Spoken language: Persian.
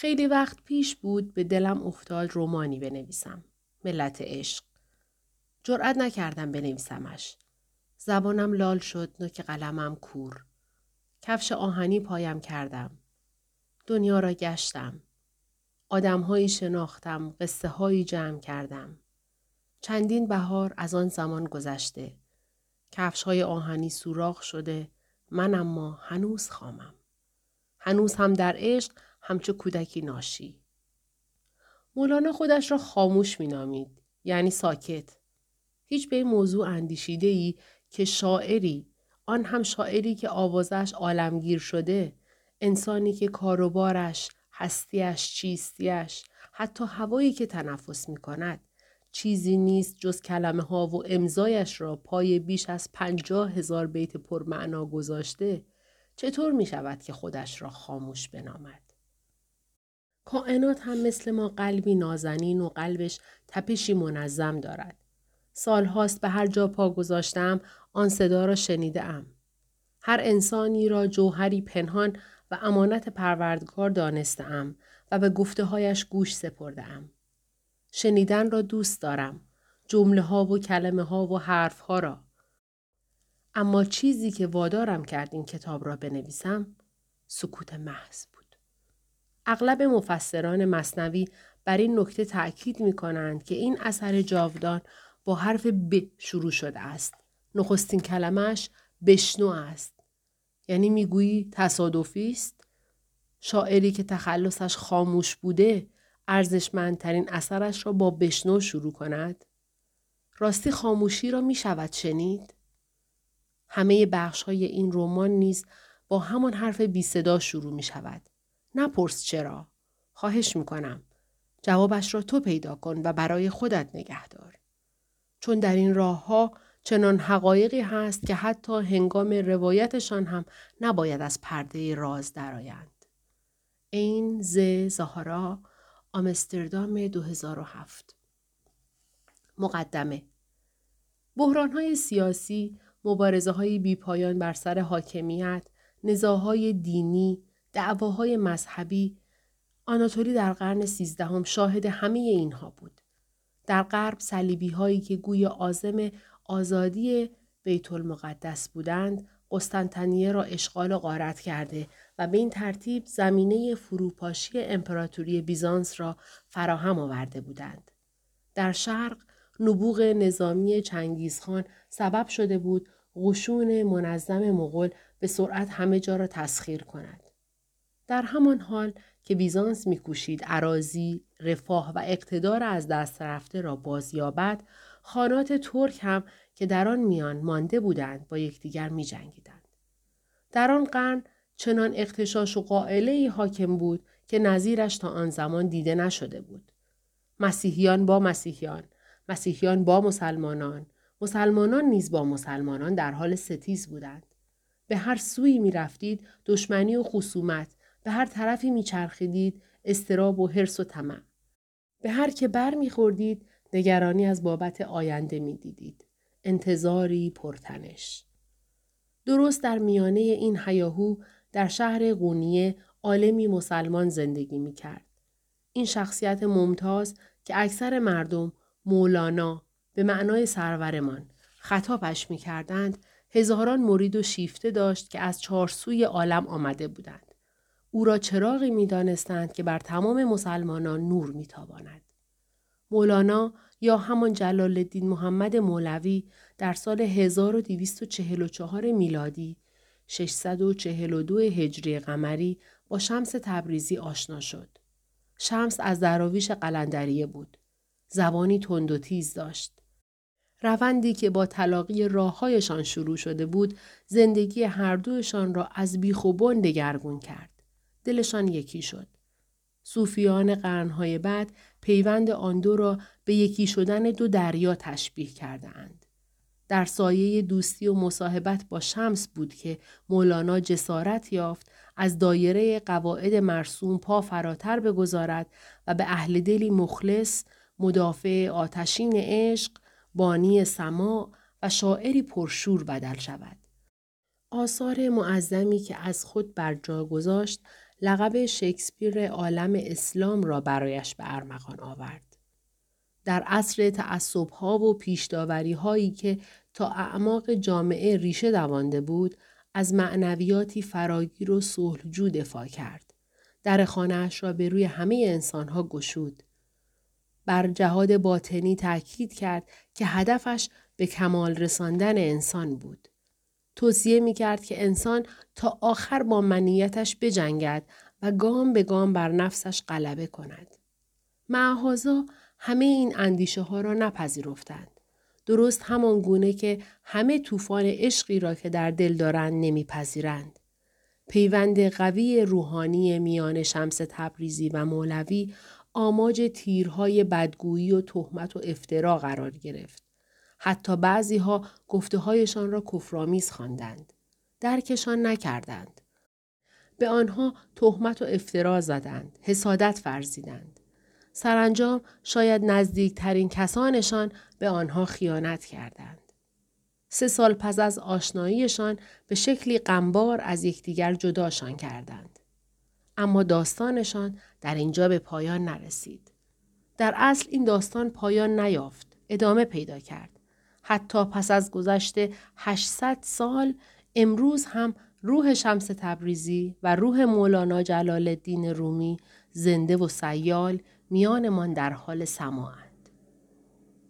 خیلی وقت پیش بود به دلم افتاد رومانی بنویسم. ملت عشق. جرأت نکردم بنویسمش. زبانم لال شد نوک قلمم کور. کفش آهنی پایم کردم. دنیا را گشتم. آدمهایی شناختم، قصه هایی جمع کردم. چندین بهار از آن زمان گذشته. کفش های آهنی سوراخ شده، من اما هنوز خامم. هنوز هم در عشق همچو کودکی ناشی. مولانا خودش را خاموش می نامید. یعنی ساکت. هیچ به این موضوع اندیشیده ای که شاعری آن هم شاعری که آوازش عالمگیر شده انسانی که کاروبارش هستیش چیستیش حتی هوایی که تنفس می کند چیزی نیست جز کلمه ها و امضایش را پای بیش از پنجاه هزار بیت پرمعنا گذاشته چطور می شود که خودش را خاموش بنامد؟ کائنات هم مثل ما قلبی نازنین و قلبش تپشی منظم دارد. سالهاست به هر جا پا گذاشتم آن صدا را شنیده ام. هر انسانی را جوهری پنهان و امانت پروردگار دانستم و به گفته هایش گوش سپرده ام. شنیدن را دوست دارم. جمله ها و کلمه ها و حرف ها را. اما چیزی که وادارم کرد این کتاب را بنویسم سکوت محض بود. اغلب مفسران مصنوی بر این نکته تأکید می کنند که این اثر جاودان با حرف ب شروع شده است. نخستین کلمش بشنو است. یعنی می‌گویی تصادفی است؟ شاعری که تخلصش خاموش بوده ارزشمندترین اثرش را با بشنو شروع کند؟ راستی خاموشی را می شود شنید؟ همه بخش های این رمان نیز با همان حرف بی صدا شروع می شود. نپرس چرا؟ خواهش می کنم. جوابش را تو پیدا کن و برای خودت نگه دار. چون در این راه ها چنان حقایقی هست که حتی هنگام روایتشان هم نباید از پرده راز درآیند. این ز زهارا آمستردام 2007 مقدمه بحران های سیاسی، مبارزه های بیپایان بر سر حاکمیت، نزاهای دینی، دعواهای مذهبی، آناتولی در قرن سیزدهم شاهد همه اینها بود. در غرب صلیبی هایی که گوی آزم آزادی بیت المقدس بودند قسطنطنیه را اشغال و غارت کرده و به این ترتیب زمینه فروپاشی امپراتوری بیزانس را فراهم آورده بودند. در شرق نبوغ نظامی چنگیزخان سبب شده بود قشون منظم مغول به سرعت همه جا را تسخیر کند. در همان حال که بیزانس میکوشید عراضی، رفاه و اقتدار از دست رفته را بازیابد، خانات ترک هم که در آن میان مانده بودند با یکدیگر می جنگیدند. در آن قرن چنان اختشاش و قائله ای حاکم بود که نظیرش تا آن زمان دیده نشده بود. مسیحیان با مسیحیان، مسیحیان با مسلمانان، مسلمانان نیز با مسلمانان در حال ستیز بودند. به هر سوی می رفتید دشمنی و خصومت، به هر طرفی می چرخیدید استراب و حرس و طمع. به هر که بر می خوردید نگرانی از بابت آینده می دیدید. انتظاری پرتنش. درست در میانه این حیاهو در شهر قونیه عالمی مسلمان زندگی می کرد. این شخصیت ممتاز که اکثر مردم مولانا به معنای سرورمان خطابش می کردند هزاران مرید و شیفته داشت که از چارسوی عالم آمده بودند. او را چراغی می دانستند که بر تمام مسلمانان نور می تاباند. مولانا یا همان جلال الدین محمد مولوی در سال 1244 میلادی 642 هجری قمری با شمس تبریزی آشنا شد. شمس از دراویش قلندریه بود. زبانی تند و تیز داشت. روندی که با تلاقی راههایشان شروع شده بود زندگی هر دوشان را از بیخ و بن دگرگون کرد. دلشان یکی شد. صوفیان قرنهای بعد پیوند آن دو را به یکی شدن دو دریا تشبیه کرده اند. در سایه دوستی و مصاحبت با شمس بود که مولانا جسارت یافت از دایره قواعد مرسوم پا فراتر بگذارد و به اهل دلی مخلص مدافع آتشین عشق بانی سما و شاعری پرشور بدل شود. آثار معظمی که از خود بر جا گذاشت لقب شکسپیر عالم اسلام را برایش به ارمغان آورد. در عصر تعصبها و پیشداوری هایی که تا اعماق جامعه ریشه دوانده بود از معنویاتی فراگیر و صلحجو دفاع کرد. در خانهاش را به روی همه انسانها گشود. بر جهاد باطنی تاکید کرد که هدفش به کمال رساندن انسان بود. توصیه می کرد که انسان تا آخر با منیتش بجنگد و گام به گام بر نفسش غلبه کند. معهازا همه این اندیشه ها را نپذیرفتند. درست همان گونه که همه طوفان عشقی را که در دل دارند نمیپذیرند. پیوند قوی روحانی میان شمس تبریزی و مولوی آماج تیرهای بدگویی و تهمت و افترا قرار گرفت. حتی بعضی ها گفته هایشان را کفرآمیز خواندند. درکشان نکردند. به آنها تهمت و افترا زدند. حسادت ورزیدند. سرانجام شاید نزدیکترین کسانشان به آنها خیانت کردند. سه سال پس از آشناییشان به شکلی غمبار از یکدیگر جداشان کردند. اما داستانشان در اینجا به پایان نرسید. در اصل این داستان پایان نیافت. ادامه پیدا کرد. حتی پس از گذشت 800 سال امروز هم روح شمس تبریزی و روح مولانا جلال الدین رومی زنده و سیال میانمان در حال سماعند.